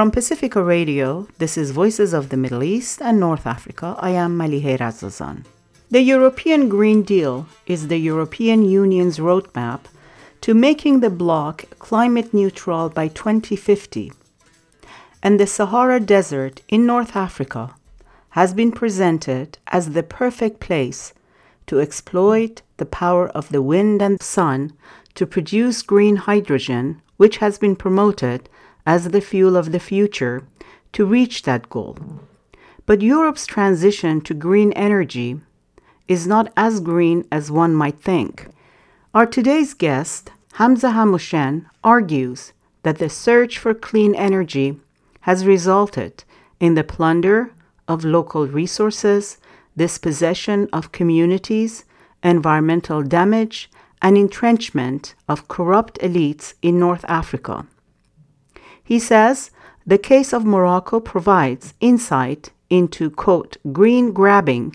From Pacifica Radio, this is Voices of the Middle East and North Africa. I am Malihe Razazan. The European Green Deal is the European Union's roadmap to making the bloc climate neutral by 2050. And the Sahara Desert in North Africa has been presented as the perfect place to exploit the power of the wind and sun to produce green hydrogen, which has been promoted as the fuel of the future to reach that goal. But Europe's transition to green energy is not as green as one might think. Our today's guest, Hamza Hamouchene, argues that the search for clean energy has resulted in the plunder of local resources, dispossession of communities, environmental damage, and entrenchment of corrupt elites in North Africa. He says the case of Morocco provides insight into, quote, green grabbing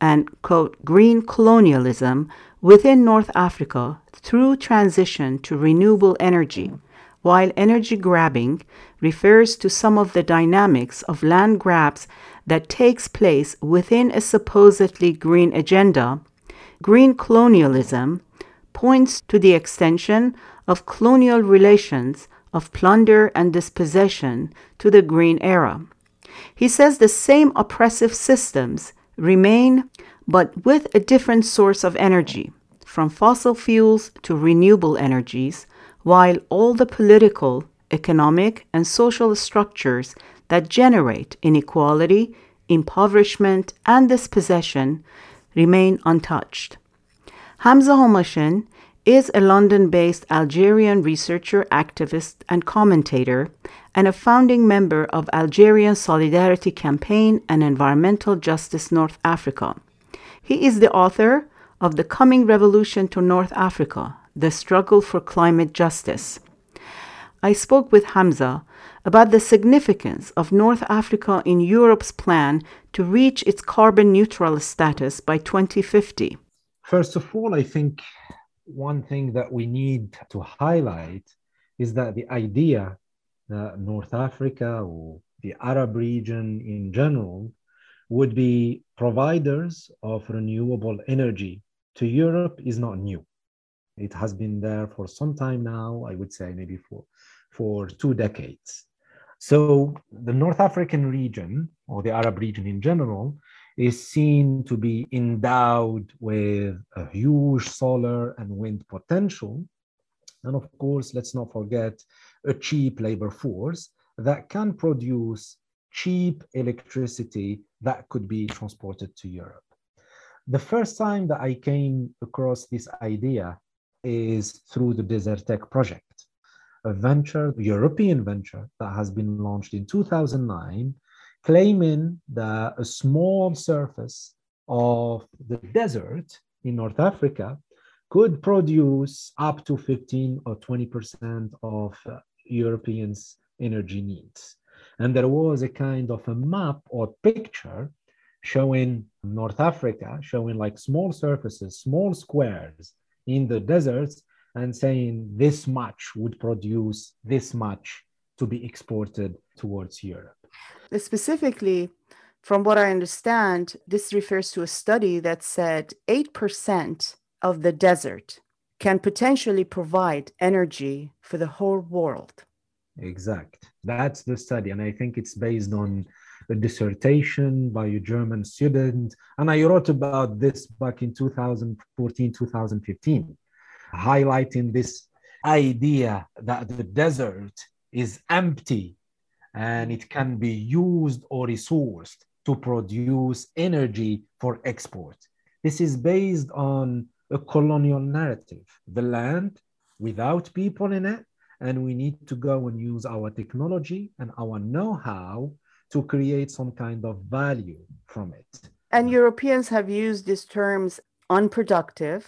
and, quote, green colonialism within North Africa through transition to renewable energy, while energy grabbing refers to some of the dynamics of land grabs that takes place within a supposedly green agenda, green colonialism points to the extension of colonial relations of plunder and dispossession to the Green Era. He says the same oppressive systems remain, but with a different source of energy, from fossil fuels to renewable energies, while all the political, economic, and social structures that generate inequality, impoverishment, and dispossession remain untouched. Hamza Hamouchene is a London based Algerian researcher, activist, and commentator, and a founding member of Algerian Solidarity Campaign and Environmental Justice North Africa. He is the author of The Coming Revolution to North Africa The Struggle for Climate Justice. I spoke with Hamza about the significance of North Africa in Europe's plan to reach its carbon neutral status by 2050. First of all, I think one thing that we need to highlight is that the idea that North Africa or the Arab region in general would be providers of renewable energy to Europe is not new. It has been there for some time now, I would say maybe for, for two decades. So the North African region or the Arab region in general is seen to be endowed with a huge solar and wind potential. And of course, let's not forget a cheap labor force that can produce cheap electricity that could be transported to Europe. The first time that I came across this idea is through the Desertec project, a venture, European venture that has been launched in 2009 claiming that a small surface of the desert in North Africa could produce up to 15 or 20% of uh, Europeans' energy needs. And there was a kind of a map or picture showing North Africa, showing like small surfaces, small squares in the deserts, and saying this much would produce this much to be exported towards Europe. Specifically, from what I understand, this refers to a study that said 8% of the desert can potentially provide energy for the whole world. Exact. That's the study. And I think it's based on a dissertation by a German student. And I wrote about this back in 2014, 2015, highlighting this idea that the desert is empty and it can be used or resourced to produce energy for export. This is based on a colonial narrative the land without people in it, and we need to go and use our technology and our know how to create some kind of value from it. And Europeans have used these terms unproductive,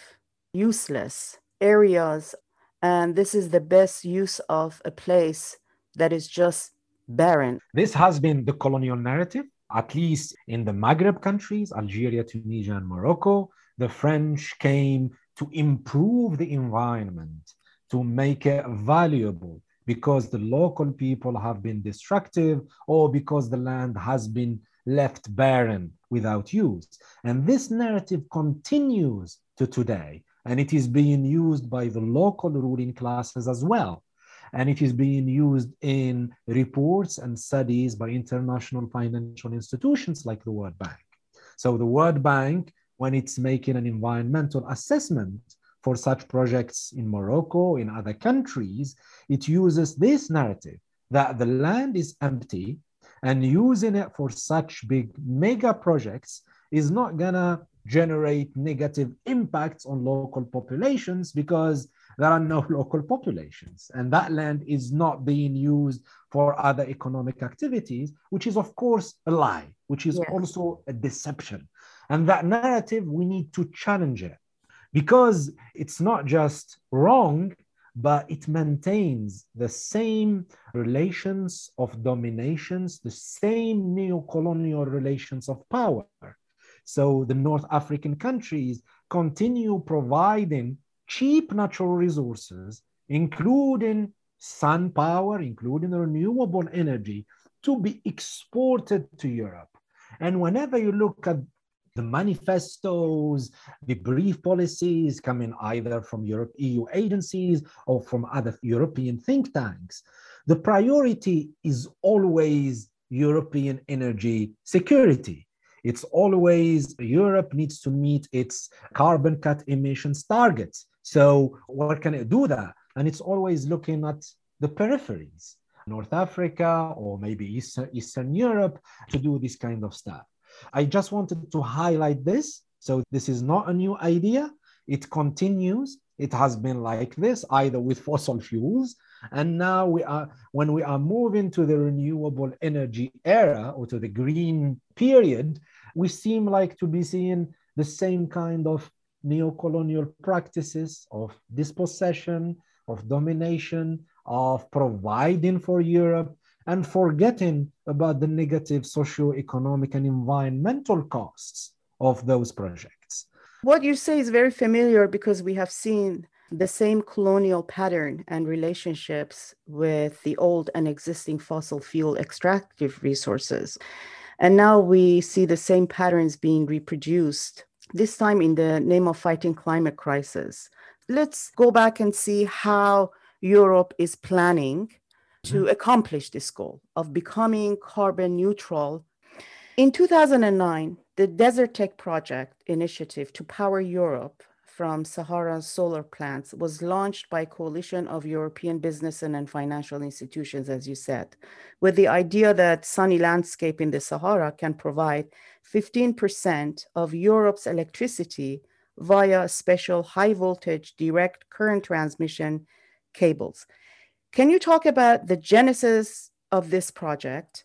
useless areas, and this is the best use of a place that is just barren. This has been the colonial narrative, at least in the Maghreb countries, Algeria, Tunisia, and Morocco. The French came to improve the environment, to make it valuable. because the local people have been destructive or because the land has been left barren without use. And this narrative continues to today, and it is being used by the local ruling classes as well. And it is being used in reports and studies by international financial institutions like the World Bank. So, the World Bank, when it's making an environmental assessment for such projects in Morocco, in other countries, it uses this narrative that the land is empty and using it for such big mega projects is not gonna generate negative impacts on local populations because there are no local populations and that land is not being used for other economic activities which is of course a lie which is yes. also a deception and that narrative we need to challenge it because it's not just wrong but it maintains the same relations of dominations, the same neo-colonial relations of power. So the North African countries continue providing cheap natural resources, including sun power, including renewable energy, to be exported to Europe. And whenever you look at the manifestos, the brief policies coming either from Europe, EU agencies or from other European think tanks. The priority is always European energy security. It's always Europe needs to meet its carbon cut emissions targets. So, what can it do that? And it's always looking at the peripheries, North Africa or maybe Eastern, Eastern Europe, to do this kind of stuff. I just wanted to highlight this. So this is not a new idea. It continues. It has been like this, either with fossil fuels. And now we are, when we are moving to the renewable energy era or to the green period, we seem like to be seeing the same kind of neo-colonial practices of dispossession, of domination, of providing for Europe, and forgetting about the negative socio-economic and environmental costs of those projects. What you say is very familiar because we have seen the same colonial pattern and relationships with the old and existing fossil fuel extractive resources. And now we see the same patterns being reproduced, this time in the name of fighting climate crisis. Let's go back and see how Europe is planning to mm-hmm. accomplish this goal of becoming carbon neutral. In 2009, the Desertec project initiative to power Europe from Sahara's solar plants was launched by a coalition of European business and financial institutions, as you said, with the idea that sunny landscape in the Sahara can provide 15% of Europe's electricity via special high voltage direct current transmission cables. Can you talk about the genesis of this project?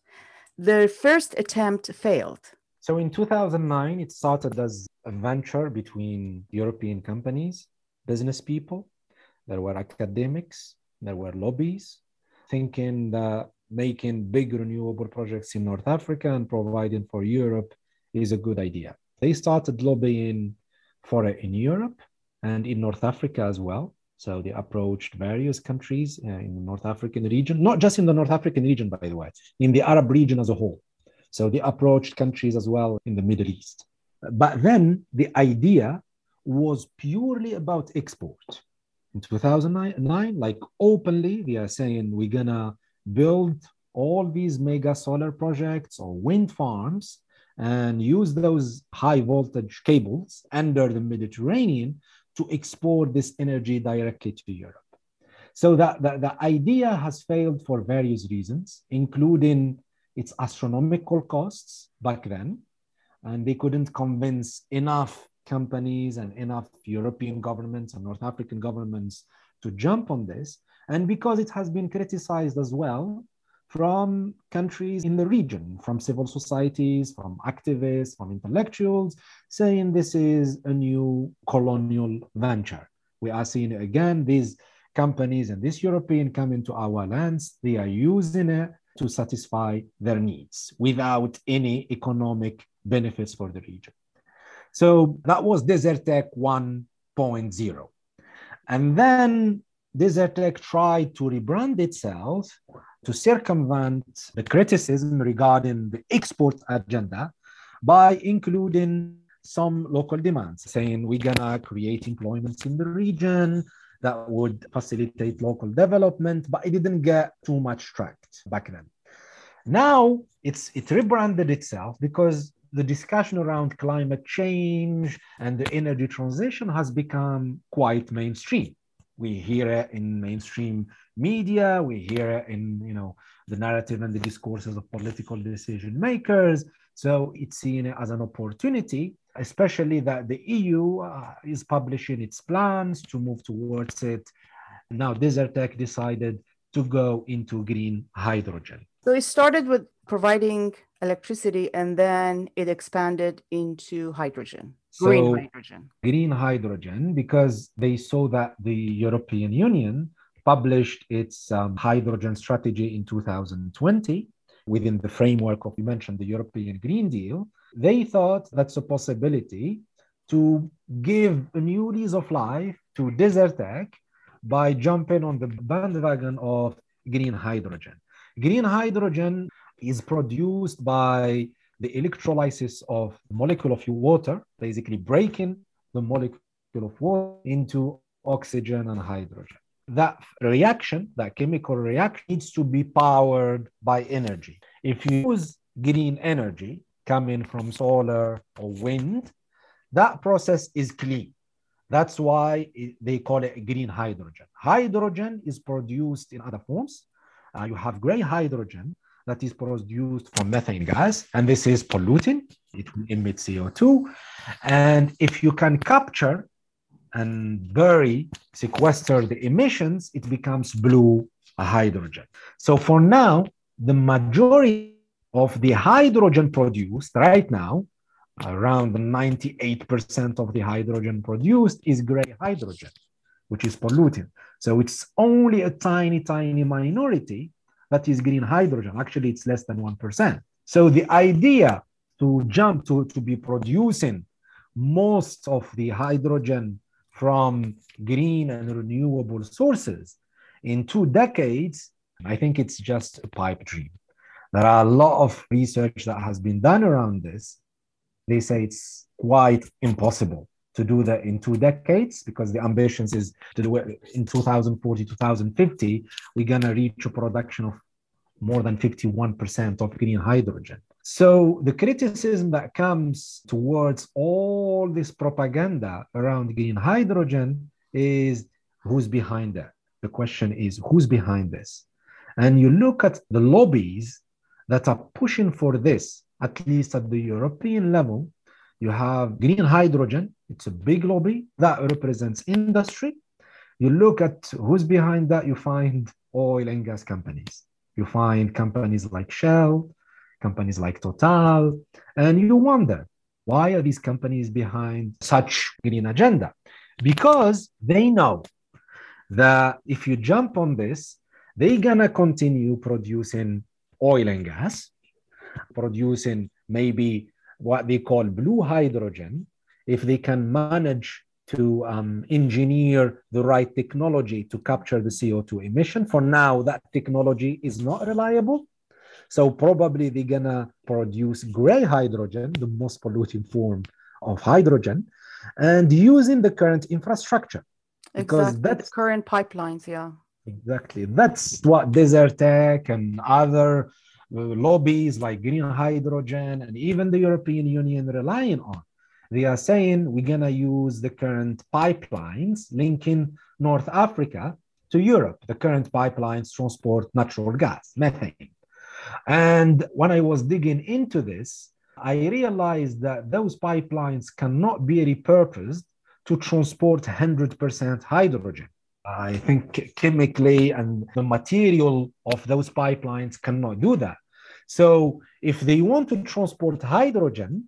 The first attempt failed. So in 2009, it started as a venture between European companies, business people. There were academics, there were lobbies, thinking that making big renewable projects in North Africa and providing for Europe is a good idea. They started lobbying for it in Europe and in North Africa as well. So they approached various countries uh, in the North African region, not just in the North African region, by the way, in the Arab region as a whole. So they approached countries as well in the Middle East. But then the idea was purely about export. In 2009, like openly, they are saying we're gonna build all these mega solar projects or wind farms and use those high voltage cables under the Mediterranean to export this energy directly to Europe. So that the, the idea has failed for various reasons, including its astronomical costs back then. And they couldn't convince enough companies and enough European governments and North African governments to jump on this. And because it has been criticized as well from countries in the region, from civil societies, from activists, from intellectuals, saying this is a new colonial venture. We are seeing again these companies and this European come into our lands, they are using it to satisfy their needs without any economic benefits for the region. So that was Desertec 1.0. And then Desertec tried to rebrand itself to circumvent the criticism regarding the export agenda by including some local demands, saying we're gonna create employments in the region that would facilitate local development, but it didn't get too much traction back then. Now it's it rebranded itself because the discussion around climate change and the energy transition has become quite mainstream. We hear it in mainstream media, we hear it in you know the narrative and the discourses of political decision makers. So it's seen as an opportunity, especially that the EU uh, is publishing its plans to move towards it. Now Desertec decided to go into green hydrogen. So it started with providing electricity and then it expanded into hydrogen, so green hydrogen. Green hydrogen, because they saw that the European Union published its um, hydrogen strategy in 2020 within the framework of, you mentioned, the European Green Deal. They thought that's a possibility to give a new lease of life to Desertec by jumping on the bandwagon of green hydrogen. Green hydrogen is produced by the electrolysis of molecule of water, basically breaking the molecule of water into oxygen and hydrogen. That reaction, that chemical reaction, needs to be powered by energy. If you use green energy coming from solar or wind, that process is clean. That's why they call it green hydrogen. Hydrogen is produced in other forms. Uh, you have gray hydrogen, that is produced from methane gas, and this is polluting. It will emit CO2. And if you can capture and bury, sequester the emissions, it becomes blue hydrogen. So for now, the majority of the hydrogen produced right now, around 98% of the hydrogen produced is gray hydrogen, which is polluting. So it's only a tiny, tiny minority that is green hydrogen. Actually, it's less than 1%. So the idea to jump to, to be producing most of the hydrogen from green and renewable sources in two decades, I think it's just a pipe dream. There are a lot of research that has been done around this. They say it's quite impossible to do that in two decades because the ambitions is to do it in 2040 2050 we're going to reach a production of more than 51% of green hydrogen. So the criticism that comes towards all this propaganda around green hydrogen is who's behind that? The question is who's behind this? And you look at the lobbies that are pushing for this, at least at the European level, you have green hydrogen, it's a big lobby that represents industry. You look at who's behind that, you find oil and gas companies. You find companies like Shell, companies like Total, and you wonder why are these companies behind such green agenda? Because they know that if you jump on this, they're gonna continue producing oil and gas, producing maybe what they call blue hydrogen, if they can manage to um, engineer the right technology to capture the CO2 emission. For now, that technology is not reliable. So probably they're gonna produce gray hydrogen, the most polluting form of hydrogen, and using the current infrastructure. Because exactly. that's current pipelines, yeah. Exactly. That's what Desertec and other uh, lobbies like green hydrogen and even the European Union relying on they are saying we're going to use the current pipelines linking North Africa to Europe. The current pipelines transport natural gas, methane. And when I was digging into this, I realized that those pipelines cannot be repurposed to transport 100% hydrogen. I think chemically and the material of those pipelines cannot do that. So if they want to transport hydrogen,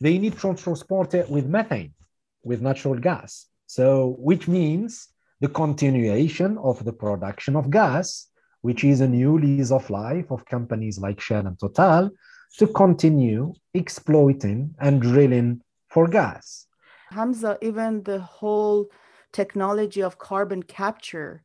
they need to transport it with methane, with natural gas. So, which means the continuation of the production of gas, which is a new lease of life of companies like Shell and Total to continue exploiting and drilling for gas. Hamza, even the whole technology of carbon capture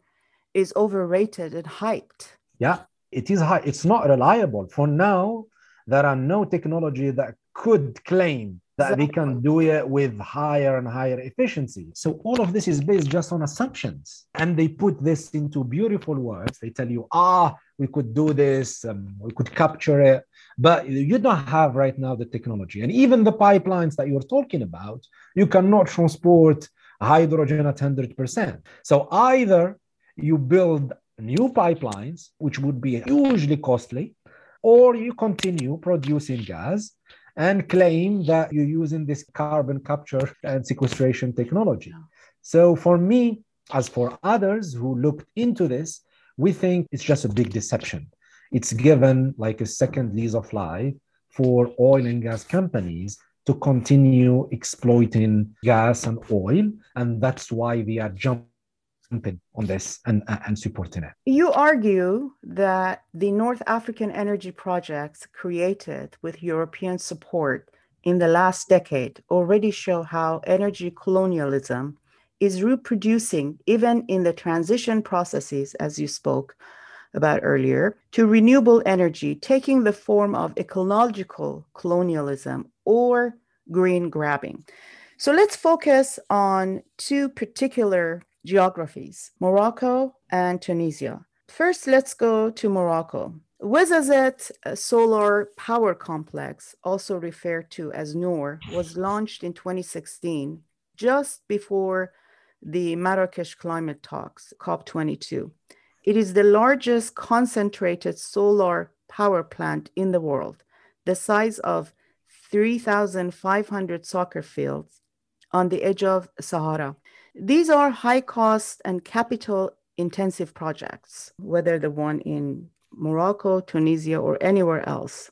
is overrated and hyped. Yeah, it is high. It's not reliable. For now, there are no technology that could claim that exactly. they can do it with higher and higher efficiency. So all of this is based just on assumptions. And they put this into beautiful words. They tell you, ah, we could do this, um, we could capture it. But you don't have right now the technology. And even the pipelines that you're talking about, you cannot transport hydrogen at 100%. So either you build new pipelines, which would be hugely costly, or you continue producing gas and claim that you're using this carbon capture and sequestration technology. So for me, as for others who looked into this, we think it's just a big deception. It's given like a second lease of life for oil and gas companies to continue exploiting gas and oil. And that's why we are jumping on this and, and supporting it. You argue that the North African energy projects created with European support in the last decade already show how energy colonialism is reproducing, even in the transition processes, as you spoke about earlier, to renewable energy, taking the form of ecological colonialism or green grabbing. So let's focus on two particular geographies Morocco and Tunisia. First, let's go to Morocco. Ouarzazate uh, Solar Power Complex, also referred to as Noor, was launched in 2016, just before the Marrakesh climate talks, COP22. It is the largest concentrated solar power plant in the world, the size of 3,500 soccer fields on the edge of Sahara. These are high cost and capital intensive projects, whether the one in Morocco, Tunisia, or anywhere else.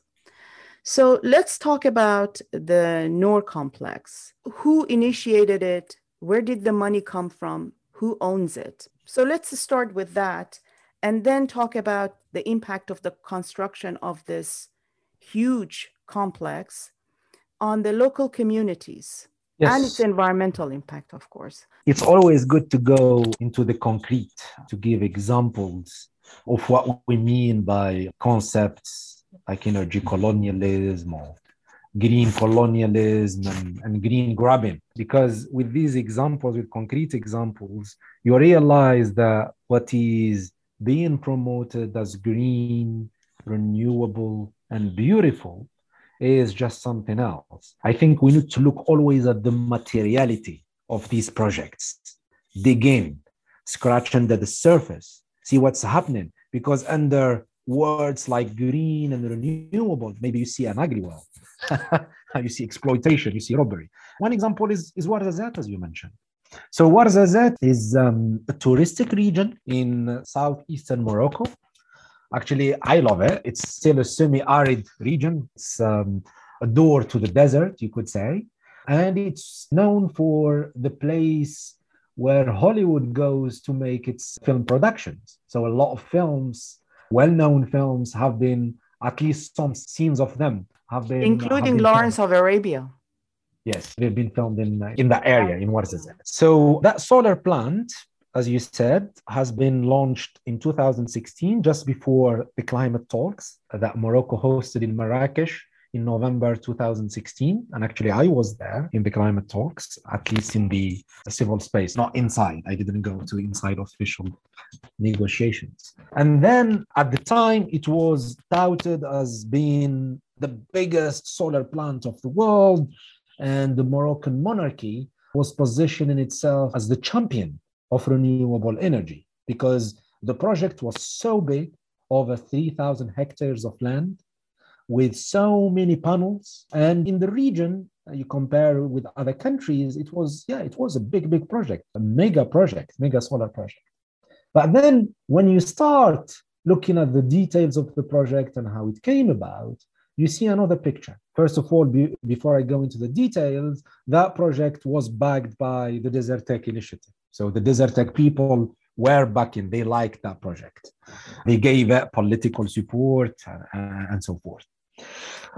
So let's talk about the Noor complex. Who initiated it? Where did the money come from? Who owns it? So let's start with that and then talk about the impact of the construction of this huge complex on the local communities yes. and its environmental impact, of course. It's always good to go into the concrete to give examples of what we mean by concepts like energy colonialism or green colonialism and, and green grabbing. Because with these examples, with concrete examples, you realize that what is being promoted as green, renewable, and beautiful is just something else. I think we need to look always at the materiality of these projects, dig in, scratch under the surface, see what's happening. Because under words like green and renewable, maybe you see an ugly world. you see exploitation, you see robbery. One example is, is Ouarzazate, as you mentioned. So Ouarzazate is um, a touristic region in southeastern Morocco Actually, I love it. It's still a semi-arid region. It's um, a door to the desert, you could say, and it's known for the place where Hollywood goes to make its film productions. So a lot of films, well-known films, have been at least some scenes of them have been, including have been Lawrence filmed. of Arabia. Yes, they've been filmed in in that area in Ouarzazate. So that solar plant as you said, has been launched in 2016, just before the climate talks that Morocco hosted in Marrakesh in November 2016. And actually, I was there in the climate talks, at least in the civil space, not inside. I didn't go to inside official negotiations. And then at the time, it was touted as being the biggest solar plant of the world. And the Moroccan monarchy was positioning itself as the champion of renewable energy because the project was so big over 3,000 hectares of land with so many panels. And in the region, uh, you compare with other countries, it was, yeah, it was a big, big project, a mega project, mega solar project. But then when you start looking at the details of the project and how it came about, you see another picture. First of all, be, before I go into the details, that project was backed by the Desertec Initiative. So the Desertec people were backing, they liked that project. They gave it political support and, and so forth.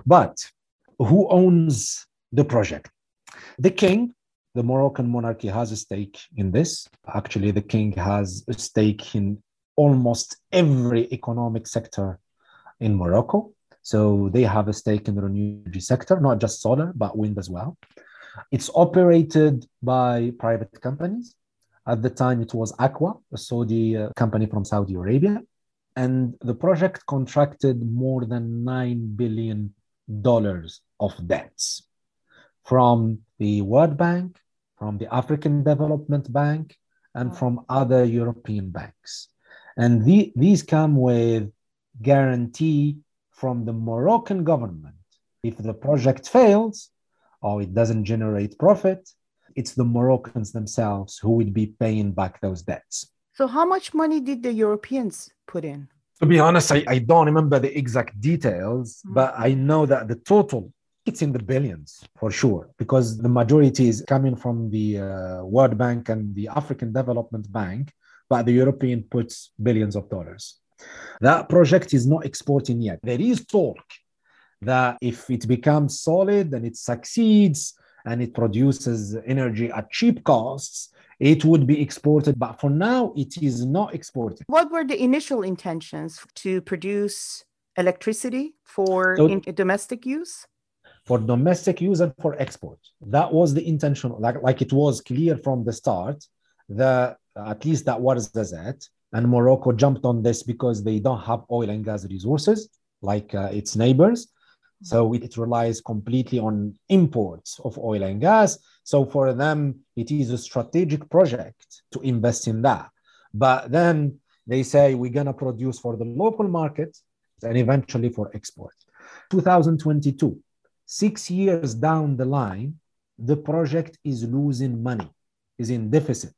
But who owns the project? The king, the Moroccan monarchy has a stake in this. Actually, the king has a stake in almost every economic sector in Morocco. So they have a stake in the renewable energy sector, not just solar, but wind as well. It's operated by private companies. At the time, it was ACWA, a Saudi uh, company from Saudi Arabia. And the project contracted more than $9 billion of debts from the World Bank, from the African Development Bank, and from other European banks. And the, these come with guarantee from the Moroccan government. If the project fails or it doesn't generate profit, it's the Moroccans themselves who would be paying back those debts. So, how much money did the Europeans put in? To be honest, I, I don't remember the exact details, mm-hmm. but I know that the total it's in the billions for sure because the majority is coming from the uh, World Bank and the African Development Bank, but the European puts billions of dollars. That project is not exporting yet. There is talk that if it becomes solid and it succeeds and it produces energy at cheap costs, it would be exported. But for now, it is not exported. What were the initial intentions to produce electricity for so, domestic use? For domestic use and for export. That was the intention, like, like it was clear from the start that at least that was the Z. And Morocco jumped on this because they don't have oil and gas resources like uh, its neighbors. So it, relies completely on imports of oil and gas. So for them, it is a strategic project to invest in that. But then they say we're going to produce for the local market and eventually for export. 2022, six years down the line, the project is losing money, is in deficit.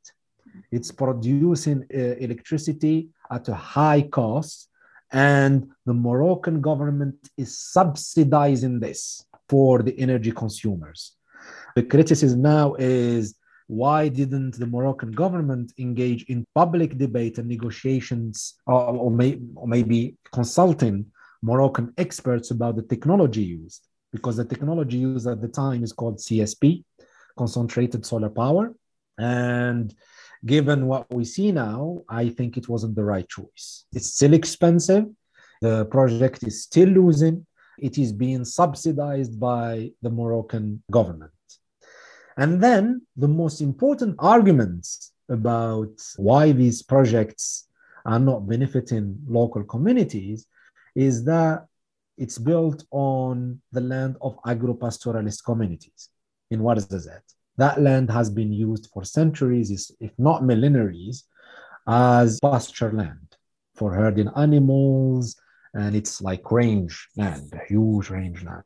It's producing uh, electricity at a high cost, and the Moroccan government is subsidizing this for the energy consumers. The criticism now is why didn't the Moroccan government engage in public debate and negotiations, or, or, may, or maybe consulting Moroccan experts about the technology used? Because the technology used at the time is called CSP, concentrated solar power. And given what we see now, I think it wasn't the right choice. It's still expensive. The project is still losing. It is being subsidized by the Moroccan government. And then the most important arguments about why these projects are not benefiting local communities is that it's built on the land of agro-pastoralist communities in Ouarzazate that land has been used for centuries, if not millenaries, as pasture land for herding animals. And it's like range land, a huge range land.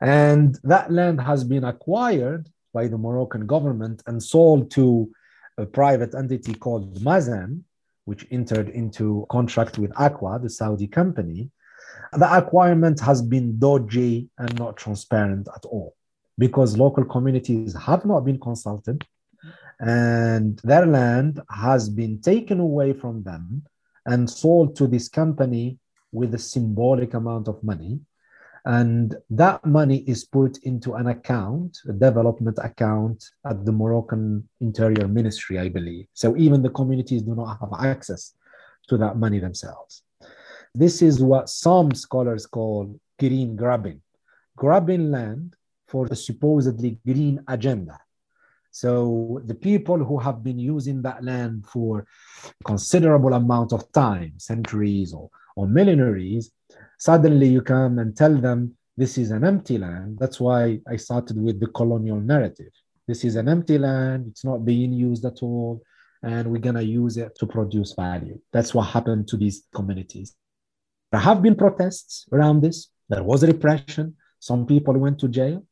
And that land has been acquired by the Moroccan government and sold to a private entity called Masen, which entered into contract with ACWA, the Saudi company. The acquirement has been dodgy and not transparent at all because local communities have not been consulted and their land has been taken away from them and sold to this company with a symbolic amount of money. And that money is put into an account, a development account at the Moroccan Interior Ministry, I believe. So even the communities do not have access to that money themselves. This is what some scholars call green grabbing. Grabbing land for the supposedly green agenda. So the people who have been using that land for considerable amount of time, centuries or, or millenaries, suddenly you come and tell them this is an empty land. That's why I started with the colonial narrative. This is an empty land, it's not being used at all, and we're gonna use it to produce value. That's what happened to these communities. There have been protests around this, there was repression, some people went to jail,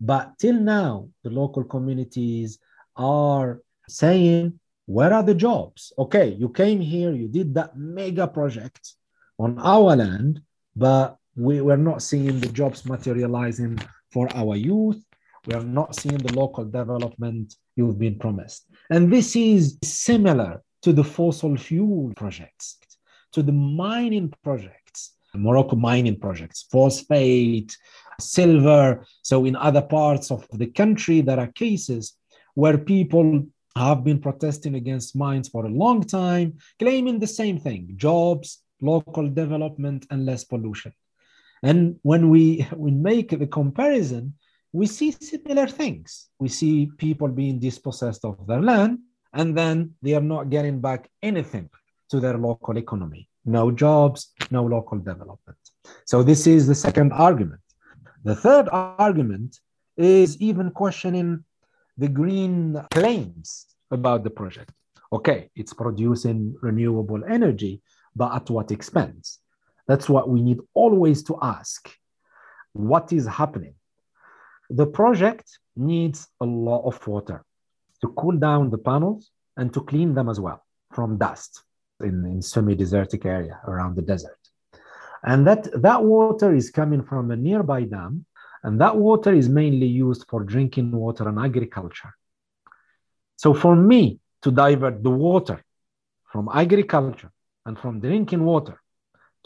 but till now, the local communities are saying, where are the jobs? Okay, you came here, you did that mega project on our land, but we were not seeing the jobs materializing for our youth. We are not seeing the local development you've been promised. And this is similar to the fossil fuel projects, to the mining projects, Morocco mining projects, phosphate, silver. So, in other parts of the country, there are cases where people have been protesting against mines for a long time, claiming the same thing jobs, local development, and less pollution. And when we, we make the comparison, we see similar things. We see people being dispossessed of their land, and then they are not getting back anything to their local economy. No jobs, no local development. So, this is the second argument. The third argument is even questioning the green claims about the project. Okay, it's producing renewable energy, but at what expense? That's what we need always to ask. What is happening? The project needs a lot of water to cool down the panels and to clean them as well from dust in, in semi-desertic area around the desert. And that, that water is coming from a nearby dam and that water is mainly used for drinking water and agriculture. So for me to divert the water from agriculture and from drinking water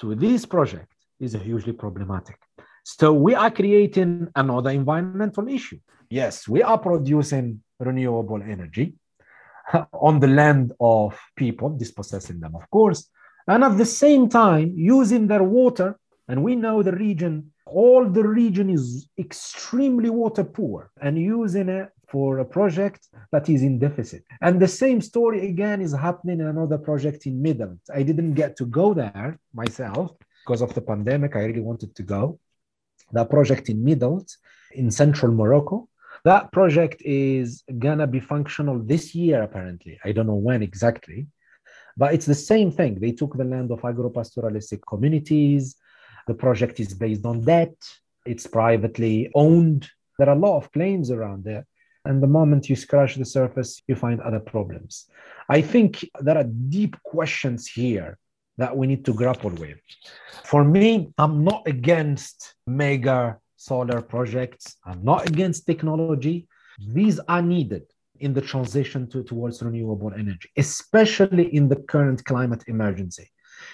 to this project is hugely problematic. So we are creating another environmental issue. Yes, we are producing renewable energy on the land of people, dispossessing them, of course, and at the same time using their water. And we know the region all the region is extremely water poor and using it for a project that is in deficit. And the same story again is happening in another project in Midelt. I didn't get to go there myself because of the pandemic. I really wanted to go. That project in Midelt in central Morocco. That project is gonna be functional this year, apparently. I don't know when exactly, but it's the same thing. They took the land of agro-pastoralistic communities the project is based on debt, it's privately owned. There are a lot of claims around there. And the moment you scratch the surface, you find other problems. I think there are deep questions here that we need to grapple with. For me, I'm not against mega solar projects, I'm not against technology. These are needed in the transition to, towards renewable energy, especially in the current climate emergency,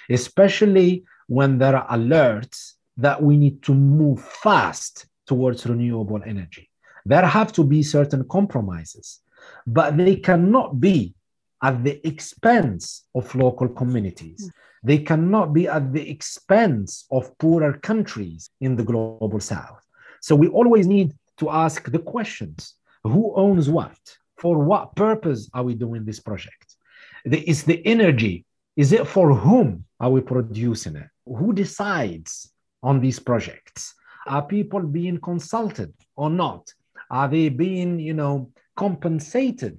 especially when there are alerts that we need to move fast towards renewable energy. There have to be certain compromises, but they cannot be at the expense of local communities. Hmm. They cannot be at the expense of poorer countries in the global south. So we always need to ask the questions who owns what? For what purpose are we doing this project? Is the energy, is it for whom are we producing it? who decides on these projects? Are people being consulted or not? Are they being, you know, compensated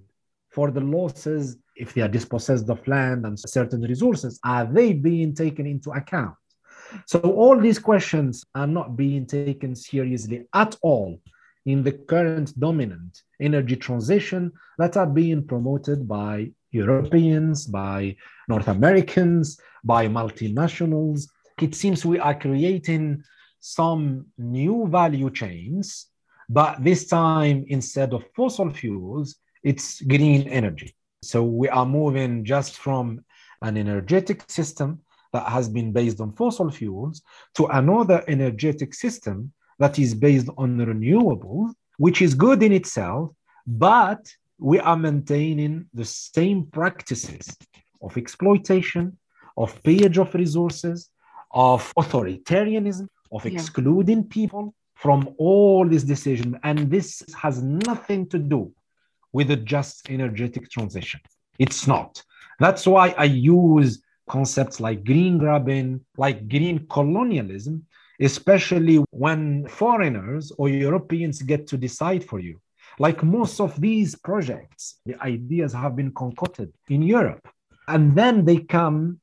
for the losses if they are dispossessed of land and certain resources? Are they being taken into account? So all these questions are not being taken seriously at all in the current dominant energy transition that are being promoted by Europeans, by North Americans, by multinationals, it seems we are creating some new value chains, but this time instead of fossil fuels, it's green energy. So we are moving just from an energetic system that has been based on fossil fuels to another energetic system that is based on renewables, which is good in itself, but we are maintaining the same practices of exploitation, of pillage of resources, of authoritarianism, of excluding yeah. people from all these decisions. And this has nothing to do with a just energetic transition. It's not. That's why I use concepts like green grabbing, like green colonialism, especially when foreigners or Europeans get to decide for you. Like most of these projects, the ideas have been concocted in Europe. And then they come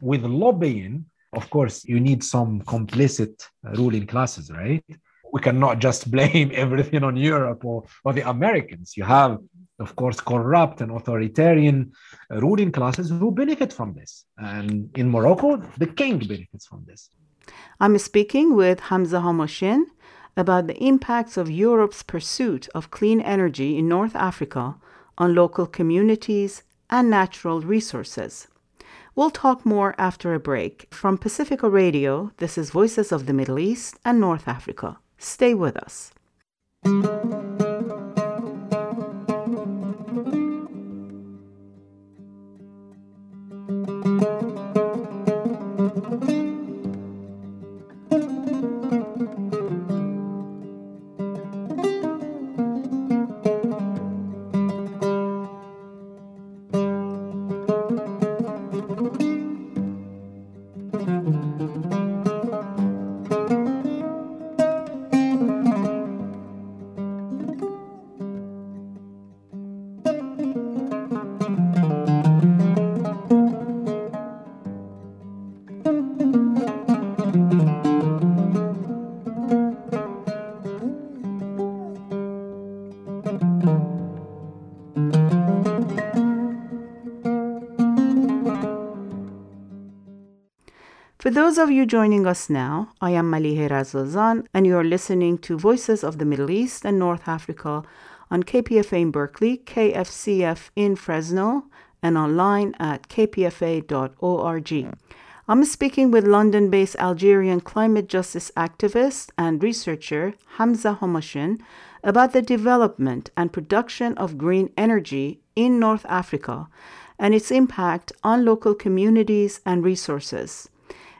with lobbying of course, you need some complicit uh, ruling classes, right? We cannot just blame everything on Europe or, or the Americans. You have, of course, corrupt and authoritarian uh, ruling classes who benefit from this. And in Morocco, the king benefits from this. I'm speaking with Hamza Hamouchene about the impacts of Europe's pursuit of clean energy in North Africa on local communities and natural resources. We'll talk more after a break. From Pacifica Radio, this is Voices of the Middle East and North Africa. Stay with us. Those of you joining us now, I am Malihe Razazan, and you are listening to Voices of the Middle East and North Africa on KPFA in Berkeley, KFCF in Fresno, and online at kpfa.org. I'm speaking with London based Algerian climate justice activist and researcher Hamza Hamouchene about the development and production of green energy in North Africa and its impact on local communities and resources.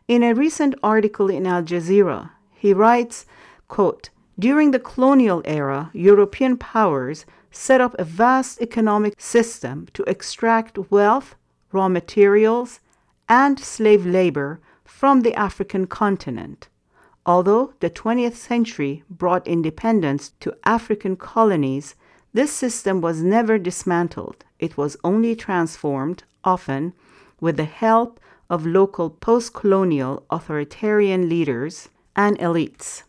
In a recent article in Al Jazeera, he writes, quote, During the colonial era, European powers set up a vast economic system to extract wealth, raw materials, and slave labor from the African continent. Although the 20th century brought independence to African colonies, this system was never dismantled. It was only transformed, often with the help of local post colonial authoritarian leaders and elites.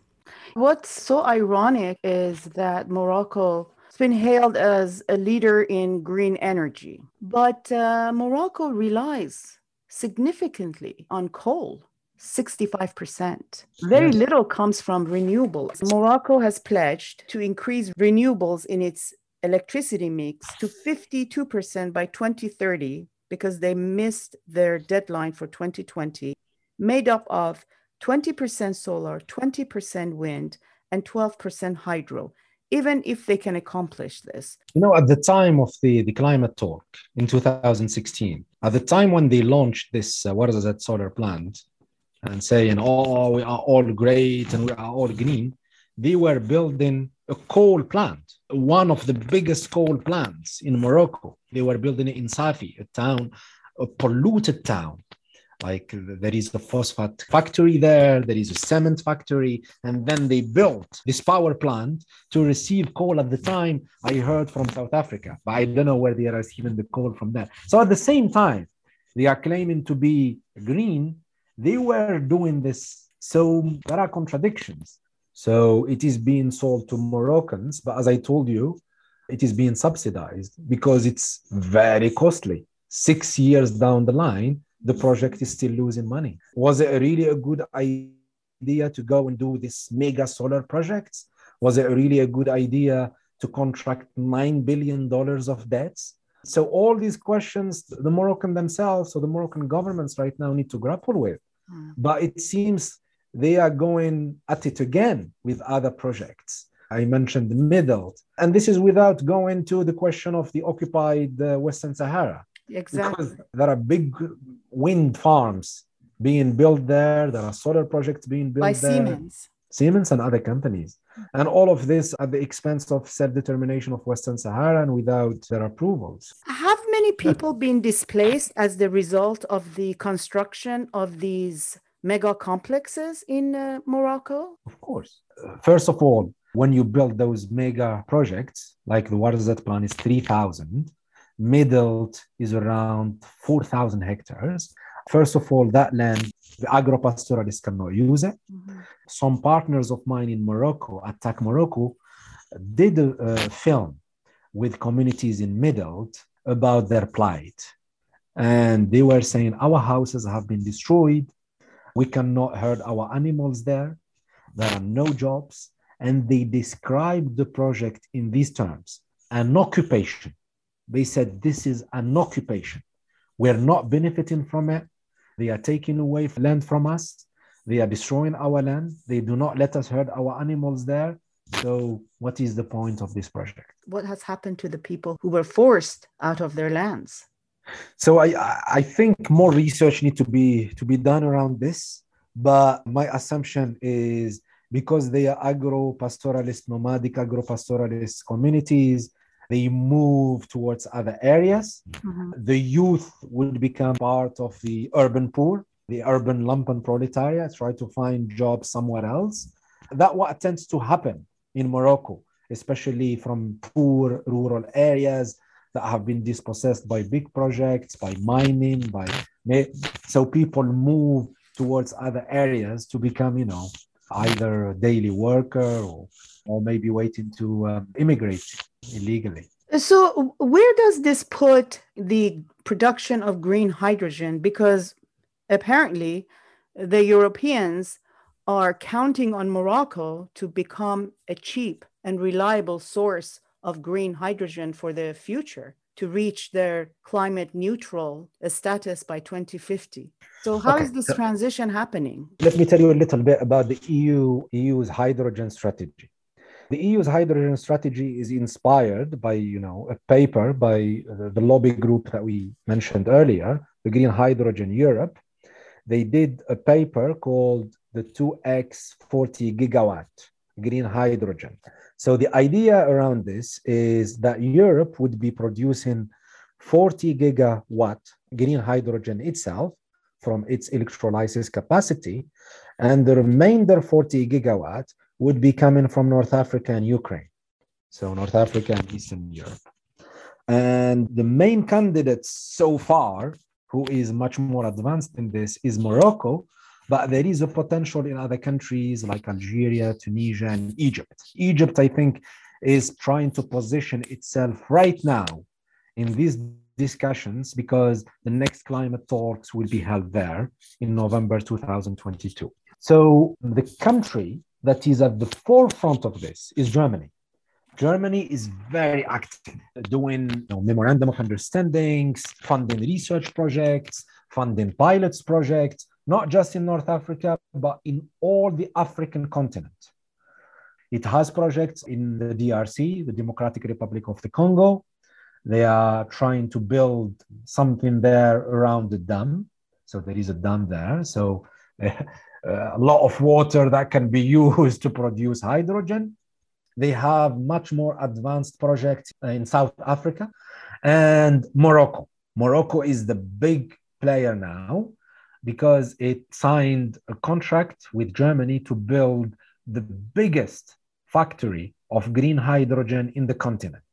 What's so ironic is that Morocco has been hailed as a leader in green energy, but uh, Morocco relies significantly on coal. 65%. Very little comes from renewables. Morocco has pledged to increase renewables in its electricity mix to 52% by 2030 because they missed their deadline for 2020, made up of 20% solar, 20% wind, and 12% hydro, even if they can accomplish this. You know, at the time of the, the climate talk in 2016, at the time when they launched this, uh, what is that solar plant, and saying, oh, we are all great and we are all green, they were building a coal plant, one of the biggest coal plants in Morocco. They were building it in Safi, a town, a polluted town. Like there is a phosphate factory there, there is a cement factory, and then they built this power plant to receive coal at the time. I heard from South Africa, but I don't know where they are receiving the coal from there. So at the same time, they are claiming to be green. They were doing this. So there are contradictions so it is being sold to Moroccans, but as I told you, it is being subsidized because it's very costly. Six years down the line, the project is still losing money. Was it really a good idea to go and do this mega solar projects? Was it really a good idea to contract $9 billion of debts? So all these questions, the Moroccan themselves or the Moroccan governments right now need to grapple with. Mm. But it seems they are going at it again with other projects. I mentioned the Midelt, and this is without going to the question of the occupied uh, Western Sahara. Exactly. Because there are big wind farms being built there, there are solar projects being built by there. Siemens. Siemens and other companies. And all of this at the expense of self determination of Western Sahara and without their approvals. Have many people been displaced as the result of the construction of these mega complexes in uh, Morocco? Of course. First of all, when you build those mega projects, like the Ouarzazate plan is 3,000, Midelt is around 4,000 hectares. First of all, that land, the agro-pastoralists cannot use it. Mm-hmm. Some partners of mine in Morocco, ATTAC Morocco, did a, a film with communities in Midelt about their plight. And they were saying, Our houses have been destroyed we cannot herd our animals there. There are no jobs. And they described the project in these terms an occupation. They said, This is an occupation. We're not benefiting from it. They are taking away land from us. They are destroying our land. They do not let us herd our animals there. So, what is the point of this project? What has happened to the people who were forced out of their lands? So I I think more research need to be to be done around this. But my assumption is because they are agro-pastoralist, nomadic agro-pastoralist communities, they move towards other areas. Mm-hmm. The youth would become part of the urban poor, the urban lumpen proletariat, try to find jobs somewhere else. That what tends to happen in Morocco, especially from poor rural areas that have been dispossessed by big projects, by mining, by so people move towards other areas to become, you know, either a daily worker or, or maybe waiting to um, immigrate illegally. So, where does this put the production of green hydrogen? Because apparently, the Europeans are counting on Morocco to become a cheap and reliable source of green hydrogen for the future to reach their climate neutral status by 2050. So how okay. is this transition happening? Let me tell you a little bit about the EU EU's hydrogen strategy. The EU's hydrogen strategy is inspired by, you know, a paper by uh, the lobby group that we mentioned earlier, the Green Hydrogen Europe. They did a paper called the 2x 40 gigawatt green hydrogen. So the idea around this is that Europe would be producing 40 gigawatt green hydrogen itself from its electrolysis capacity, and the remainder 40 gigawatt would be coming from North Africa and Ukraine. So North Africa and Eastern Europe. And the main candidate so far, who is much more advanced in this, is Morocco, but there is a potential in other countries like Algeria, Tunisia, and Egypt. Egypt, I think, is trying to position itself right now in these discussions because the next climate talks will be held there in November 2022. So the country that is at the forefront of this is Germany. Germany is very active, doing you know, memorandum of understandings, funding research projects, funding pilots projects, not just in North Africa, but in all the African continent. It has projects in the DRC, the Democratic Republic of the Congo. They are trying to build something there around the dam. So there is a dam there. So uh, a lot of water that can be used to produce hydrogen. They have much more advanced projects in South Africa and Morocco. Morocco is the big player now because it signed a contract with Germany to build the biggest factory of green hydrogen in the continent.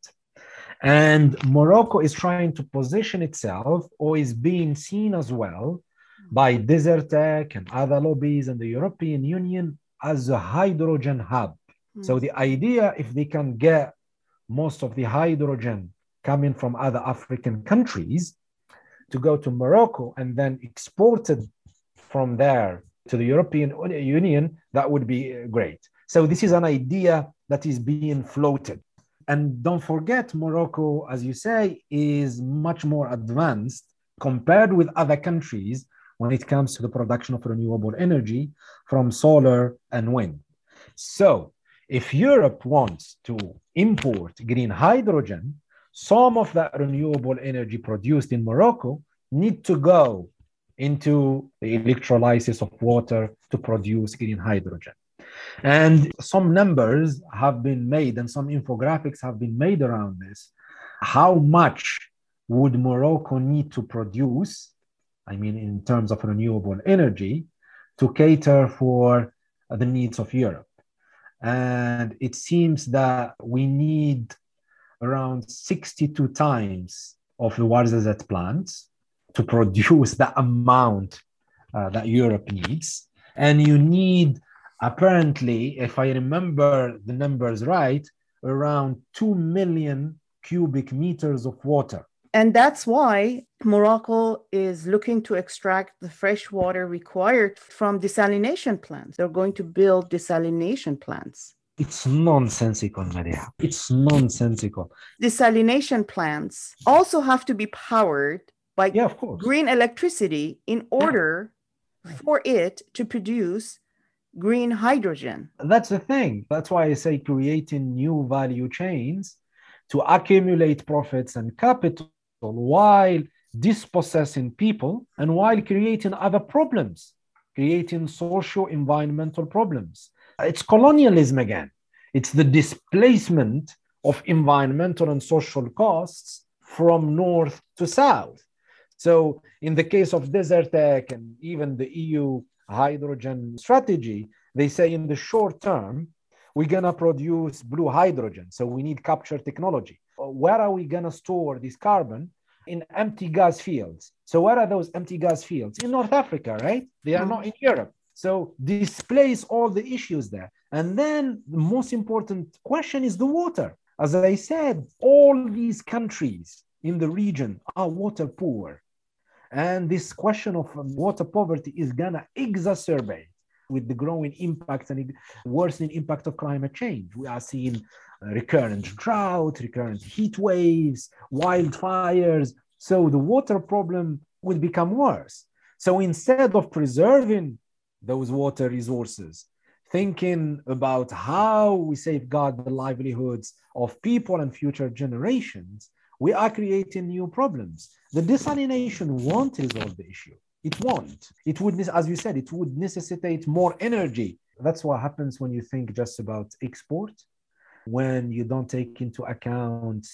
And Morocco is trying to position itself or is being seen as well by Desertec and other lobbies and the European Union as a hydrogen hub. Mm. So the idea, if they can get most of the hydrogen coming from other African countries, to go to Morocco and then exported from there to the European Union, that would be uh, great. So this is an idea that is being floated. And don't forget, Morocco, as you say, is much more advanced compared with other countries when it comes to the production of renewable energy from solar and wind. So if Europe wants to import green hydrogen, some of that renewable energy produced in Morocco need to go into the electrolysis of water to produce green hydrogen. And some numbers have been made and some infographics have been made around this. How much would Morocco need to produce, I mean, in terms of renewable energy, to cater for the needs of Europe? And it seems that we need around 62 times of the Ouarzazate plants to produce the amount uh, that Europe needs. And you need, apparently, if I remember the numbers right, around 2 million cubic meters of water. And that's why Morocco is looking to extract the fresh water required from desalination plants. They're going to build desalination plants. It's nonsensical, Maria. It's nonsensical. Desalination plants also have to be powered by yeah, of course. green electricity in order yeah. for it to produce green hydrogen. That's the thing. That's why I say creating new value chains to accumulate profits and capital while dispossessing people and while creating other problems, creating social environmental problems. It's colonialism again. It's the displacement of environmental and social costs from north to south. So, in the case of Desertec and even the EU hydrogen strategy, they say in the short term, we're going to produce blue hydrogen. So, we need capture technology. Uh, where are we going to store this carbon? In empty gas fields. So, where are those empty gas fields? In North Africa, right? They are mm. not in Europe. So displace all the issues there. And then the most important question is the water. As I said, all these countries in the region are water poor. And this question of water poverty is going to exacerbate with the growing impact and worsening impact of climate change. We are seeing recurrent drought, recurrent heat waves, wildfires. So the water problem will become worse. So instead of preserving those water resources, thinking about how we safeguard the livelihoods of people and future generations, we are creating new problems. The desalination won't resolve the issue. It won't. It would, as you said, it would necessitate more energy. That's what happens when you think just about export, when you don't take into account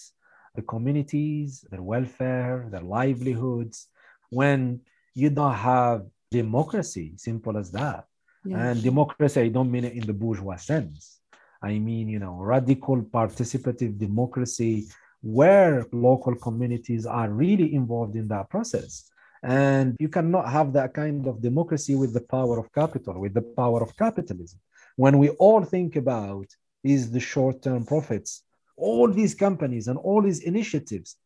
the communities, their welfare, their livelihoods, when you don't have democracy, simple as that. Yeah. And democracy, I don't mean it in the bourgeois sense. I mean, you know, radical participative democracy where local communities are really involved in that process. And you cannot have that kind of democracy with the power of capital, with the power of capitalism. When we all think about is the short-term profits, all these companies and all these initiatives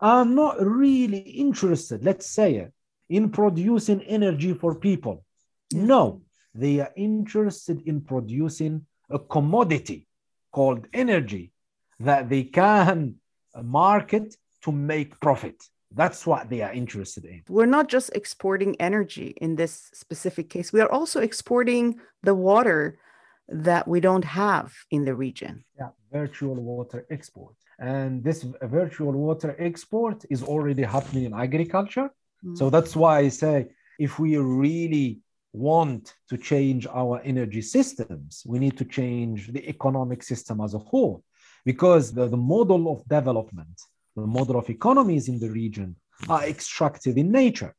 are not really interested, let's say it, in producing energy for people. No, they are interested in producing a commodity called energy that they can market to make profit. That's what they are interested in. We're not just exporting energy in this specific case, we are also exporting the water that we don't have in the region. Yeah, virtual water export. And this virtual water export is already happening in agriculture. Mm-hmm. So that's why I say if we really want to change our energy systems, we need to change the economic system as a whole because the, the model of development, the model of economies in the region are extractive in nature,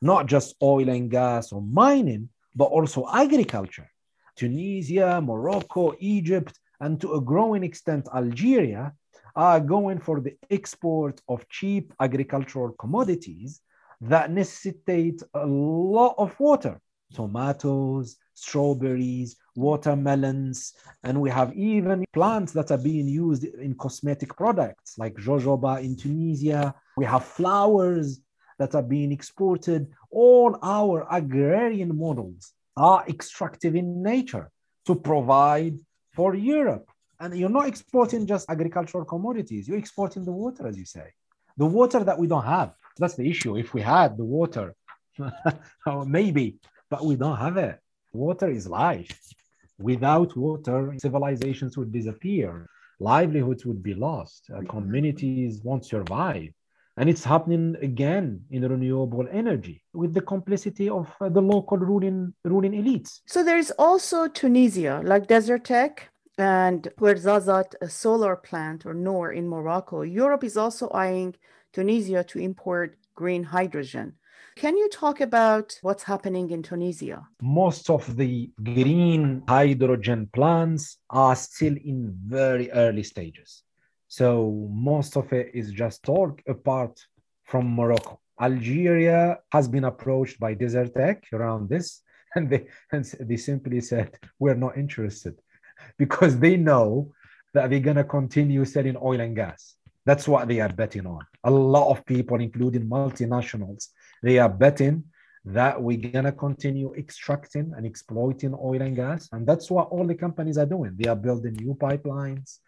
not just oil and gas or mining, but also agriculture. Tunisia, Morocco, Egypt, and to a growing extent, Algeria are going for the export of cheap agricultural commodities that necessitate a lot of water tomatoes, strawberries, watermelons, and we have even plants that are being used in cosmetic products like jojoba in Tunisia. We have flowers that are being exported. All our agrarian models are extractive in nature to provide for Europe. And you're not exporting just agricultural commodities, you're exporting the water, as you say. The water that we don't have. That's the issue. If we had the water, maybe, but we don't have it. Water is life. Without water, civilizations would disappear, livelihoods would be lost, uh, communities won't survive. And it's happening again in renewable energy with the complicity of uh, the local ruling, ruling elites. So there's also Tunisia, like Desertec and Ouarzazate, a solar plant or Noor in Morocco. Europe is also eyeing Tunisia to import green hydrogen. Can you talk about what's happening in Tunisia? Most of the green hydrogen plants are still in very early stages. So most of it is just talk apart from Morocco. Algeria has been approached by Desertec around this, and they, and they simply said, We're not interested because they know that they're going to continue selling oil and gas. That's what they are betting on. A lot of people, including multinationals, they are betting that we're going to continue extracting and exploiting oil and gas. And that's what all the companies are doing. They are building new pipelines.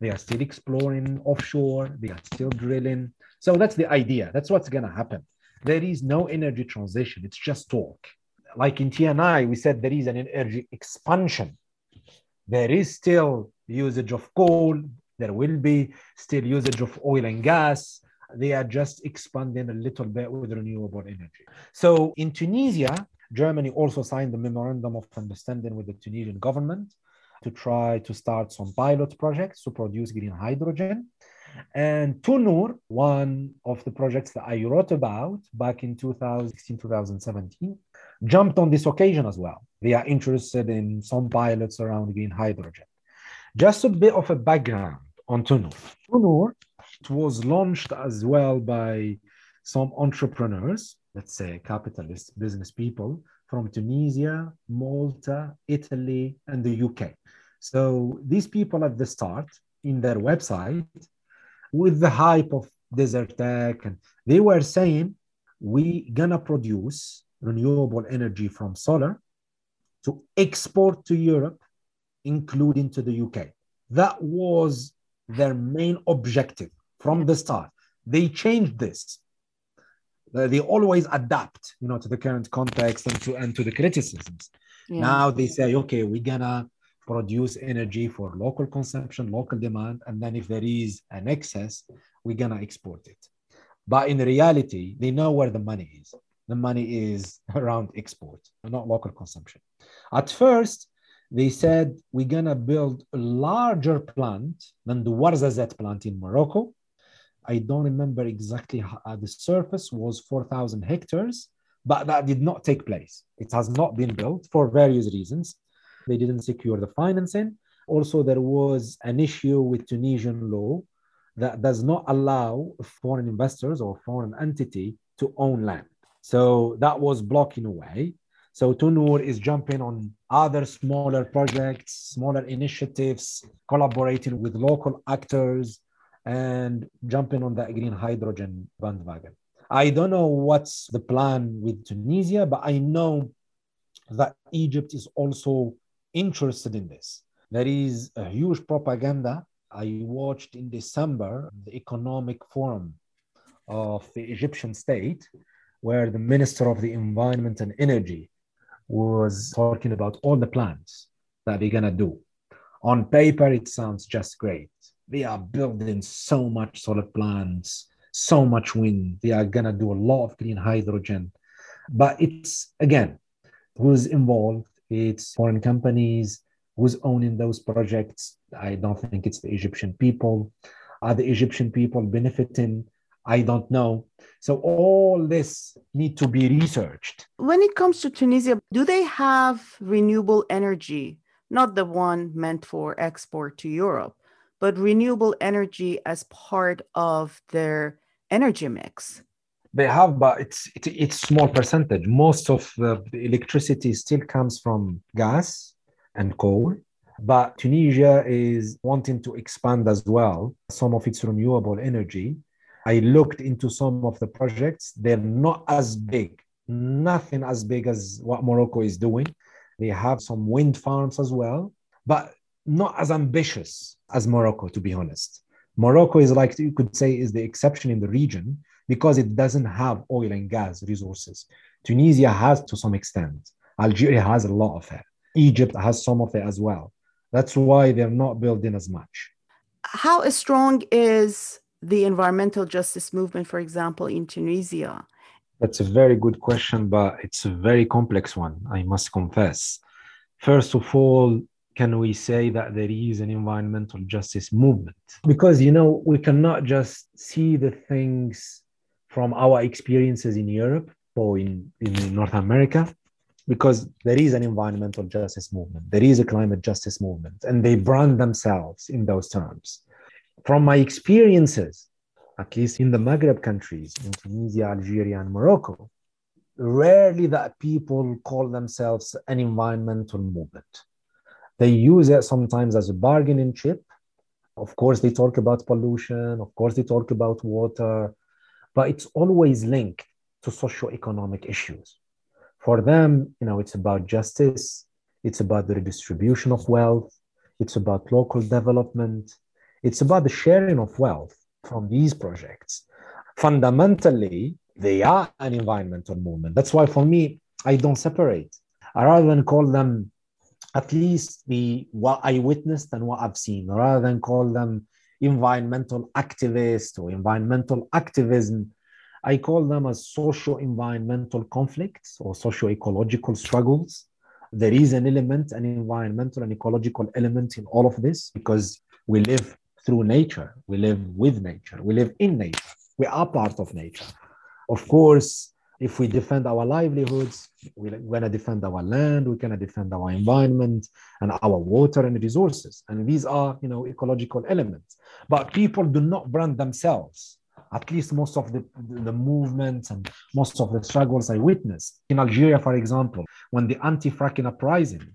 They are still exploring offshore. They are still drilling. So that's the idea. That's what's going to happen. There is no energy transition. It's just talk. Like in TNI, we said there is an energy expansion. There is still usage of coal. There will be still usage of oil and gas they are just expanding a little bit with renewable energy. So in Tunisia, Germany also signed a memorandum of understanding with the Tunisian government to try to start some pilot projects to produce green hydrogen. And TuNur, one of the projects that I wrote about back in 2016, 2017, jumped on this occasion as well. They are interested in some pilots around green hydrogen. Just a bit of a background on TuNur. TuNur it was launched as well by some entrepreneurs, let's say capitalist business people from Tunisia, Malta, Italy, and the UK. So these people at the start in their website, with the hype of Desertec, and they were saying, we gonna produce renewable energy from solar to export to Europe, including to the UK. That was their main objective from the start. They changed this. They always adapt, you know, to the current context and to and to the criticisms. Yeah. Now they say, okay, we're gonna produce energy for local consumption, local demand, and then if there is an excess, we're gonna export it. But in reality, they know where the money is. The money is around export, not local consumption. At first, they said we're gonna build a larger plant than the Ouarzazate plant in Morocco. I don't remember exactly how uh, the surface was 4,000 hectares, but that did not take place. It has not been built for various reasons. They didn't secure the financing. Also, there was an issue with Tunisian law that does not allow foreign investors or foreign entity to own land. So that was blocking away. So TuNur is jumping on other smaller projects, smaller initiatives, collaborating with local actors, and jumping on that green hydrogen bandwagon. I don't know what's the plan with Tunisia, but I know that Egypt is also interested in this. There is a huge propaganda. I watched in December the economic forum of the Egyptian state, where the Minister of the Environment and Energy was talking about all the plans that they're going to do. On paper, it sounds just great. They are building so much solar plants, so much wind. They are going to do a lot of green hydrogen. But it's, again, who's involved? It's foreign companies. Who's owning those projects? I don't think it's the Egyptian people. Are the Egyptian people benefiting? I don't know. So all this need to be researched. When it comes to Tunisia, do they have renewable energy? Not the one meant for export to Europe, but renewable energy as part of their energy mix. They have, but it's it, it's small percentage. Most of the, the electricity still comes from gas and coal. But Tunisia is wanting to expand as well some of its renewable energy I looked into some of the projects. They're not as big, nothing as big as what Morocco is doing. They have some wind farms as well, but not as ambitious as Morocco, to be honest. Morocco is like you could say is the exception in the region because it doesn't have oil and gas resources. Tunisia has to some extent. Algeria has a lot of it. Egypt has some of it as well. That's why they're not building as much. How strong is the environmental justice movement, for example, in Tunisia? That's a very good question, but it's a very complex one, I must confess. First of all, can we say that there is an environmental justice movement? Because, you know, we cannot just see the things from our experiences in Europe or in, in North America, because there is an environmental justice movement, there is a climate justice movement, and they brand themselves in those terms from my experiences, at least in the Maghreb countries, in Tunisia, Algeria, and Morocco, rarely that people call themselves an environmental movement. They use it sometimes as a bargaining chip. Of course, they talk about pollution. Of course, they talk about water, but it's always linked to socio-economic issues. For them, you know, it's about justice. It's about the redistribution of wealth. It's about local development. It's about the sharing of wealth from these projects. Fundamentally, they are an environmental movement. That's why, for me, I don't separate. I rather than call them at least the what I witnessed and what I've seen, rather than call them environmental activists or environmental activism, I call them as socio-environmental conflicts or socio-ecological struggles. There is an element, an environmental and ecological element in all of this because we live through nature. We live with nature. We live in nature. We are part of nature. Of course, if we defend our livelihoods, we're going to defend our land, we're going to defend our environment and our water and resources. And these are, you know, ecological elements. But people do not brand themselves. At least most of the, the movements and most of the struggles I witnessed. In Algeria, for example, when the anti-fracking uprising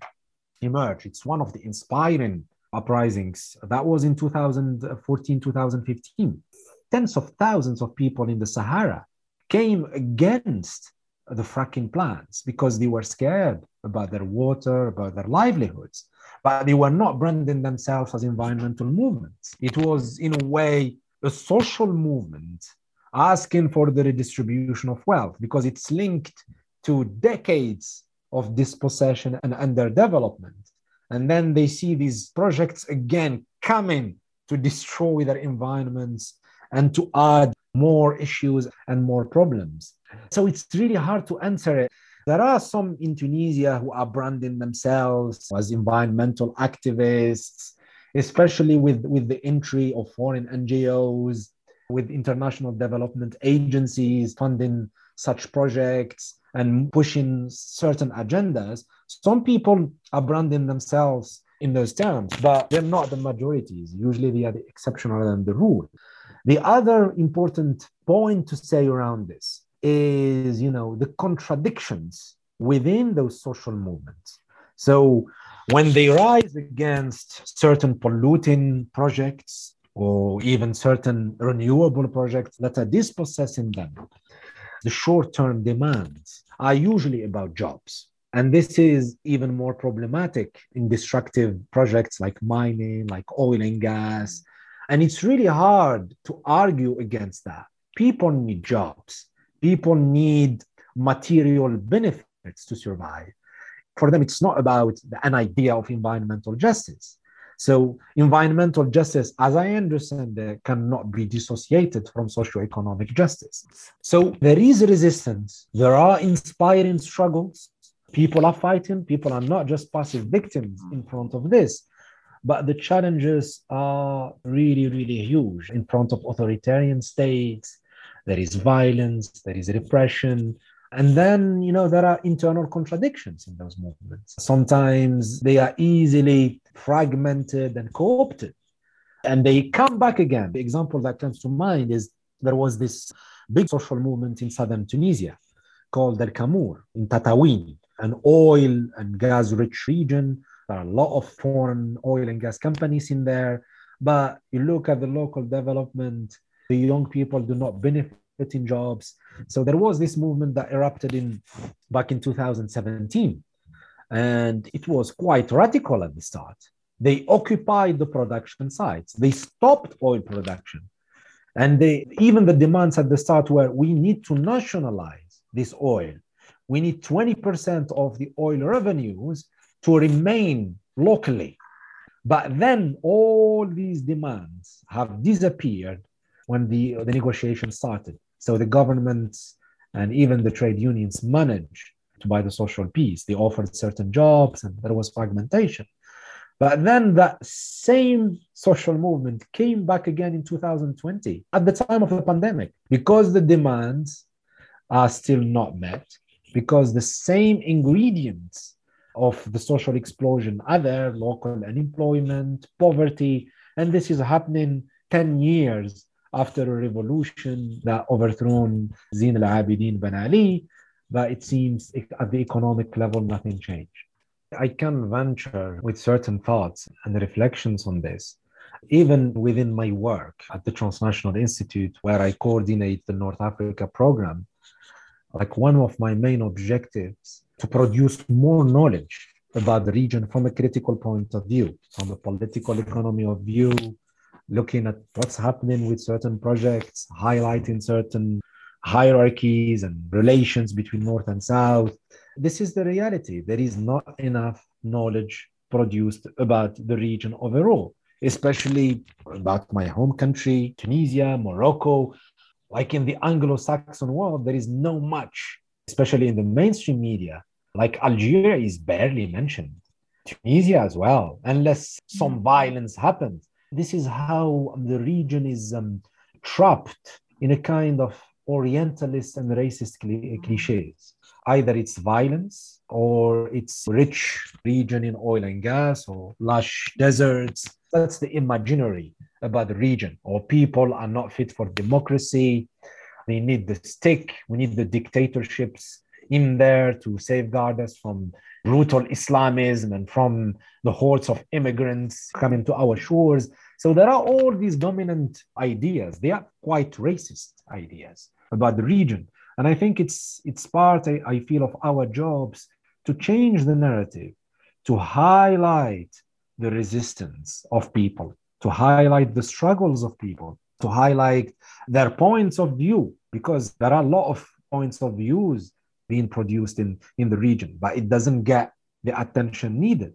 emerged, it's one of the inspiring uprisings. That was in 2014, 2015. Tens of thousands of people in the Sahara came against the fracking plants because they were scared about their water, about their livelihoods. But they were not branding themselves as environmental movements. It was, in a way, a social movement asking for the redistribution of wealth because it's linked to decades of dispossession and underdevelopment. And then they see these projects again coming to destroy their environments and to add more issues and more problems. So it's really hard to answer it. There are some in Tunisia who are branding themselves as environmental activists, especially with, with the entry of foreign NGOs, with international development agencies funding such projects and pushing certain agendas. Some people are branding themselves in those terms, but they're not the majorities. Usually they are the exception rather than the rule. The other important point to say around this is, you know, the contradictions within those social movements. So when they rise against certain polluting projects or even certain renewable projects that are dispossessing them, the short-term demands are usually about jobs. And this is even more problematic in destructive projects like mining, like oil and gas. And it's really hard to argue against that. People need jobs, people need material benefits to survive. For them, it's not about an idea of environmental justice. So, environmental justice, as I understand it, cannot be dissociated from socioeconomic justice. So, there is resistance, there are inspiring struggles, people are fighting. People are not just passive victims in front of this but the challenges are really really huge in front of authoritarian states. There is violence. There is repression and then you know there are internal contradictions in those movements sometimes they are easily fragmented and co-opted and they come back again the example that comes to mind is there was this big social movement in southern tunisia called El Kamour in Tataouine an oil and gas rich region. There are a lot of foreign oil and gas companies in there. But you look at the local development, the young people do not benefit in jobs. So there was this movement that erupted in back in 2017. And it was quite radical at the start. They occupied the production sites. They stopped oil production. And they even the demands at the start were we need to nationalize this oil we need 20% of the oil revenues to remain locally. But then all these demands have disappeared when the, the negotiation started. So the governments and even the trade unions managed to buy the social peace. They offered certain jobs and there was fragmentation. But then that same social movement came back again in 2020 at the time of the pandemic because the demands are still not met because the same ingredients of the social explosion are there local unemployment, poverty, and this is happening 10 years after a revolution that overthrown Zine al-Abidin Ben Ali, but it seems at the economic level, nothing changed. I can venture with certain thoughts and reflections on this, even within my work at the Transnational Institute, where I coordinate the North Africa program like one of my main objectives to produce more knowledge about the region from a critical point of view, from a political economy of view, looking at what's happening with certain projects, highlighting certain hierarchies and relations between North and South. This is the reality. There is not enough knowledge produced about the region overall, especially about my home country, Tunisia, Morocco, like in the Anglo-Saxon world, there is no much, especially in the mainstream media. Like Algeria is barely mentioned, Tunisia as well, unless some mm. violence happens. This is how the region is um, trapped in a kind of Orientalist and racist cliches. Either it's violence or it's rich region in oil and gas or lush deserts. That's the imaginary about the region, or people are not fit for democracy. They need the stick. We need the dictatorships in there to safeguard us from brutal Islamism and from the hordes of immigrants coming to our shores. So there are all these dominant ideas. They are quite racist ideas about the region. And I think it's it's part, I, I feel, of our jobs to change the narrative, to highlight the resistance of people, to highlight the struggles of people, to highlight their points of view, because there are a lot of points of views being produced in, in the region, but it doesn't get the attention needed.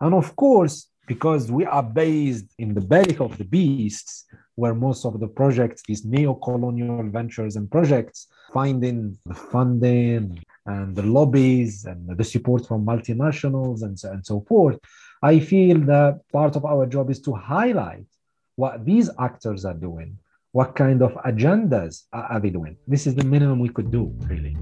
And of course, because we are based in the belly of the beasts, where most of the projects, these neo-colonial ventures and projects, finding the funding and the lobbies and the support from multinationals and so, and so forth, I feel that part of our job is to highlight what these actors are doing, what kind of agendas are they doing. This is the minimum we could do, really.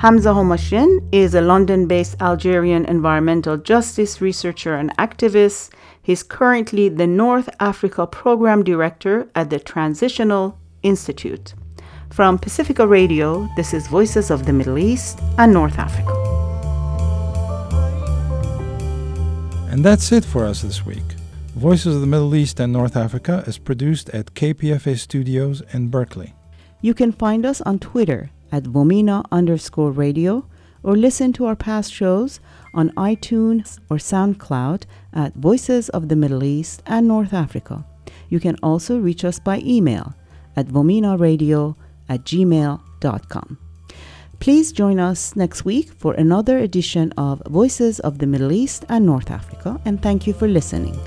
Hamza Hamouchene is a London based Algerian environmental justice researcher and activist. He's currently the North Africa Program Director at the Transnational Institute. From Pacifica Radio, this is Voices of the Middle East and North Africa. And that's it for us this week. Voices of the Middle East and North Africa is produced at KPFA Studios in Berkeley. You can find us on Twitter at Vomena underscore radio or listen to our past shows on iTunes or SoundCloud at Voices of the Middle East and North Africa. You can also reach us by email at vomenaradio at gmail.com. Please join us next week for another edition of Voices of the Middle East and North Africa, and thank you for listening.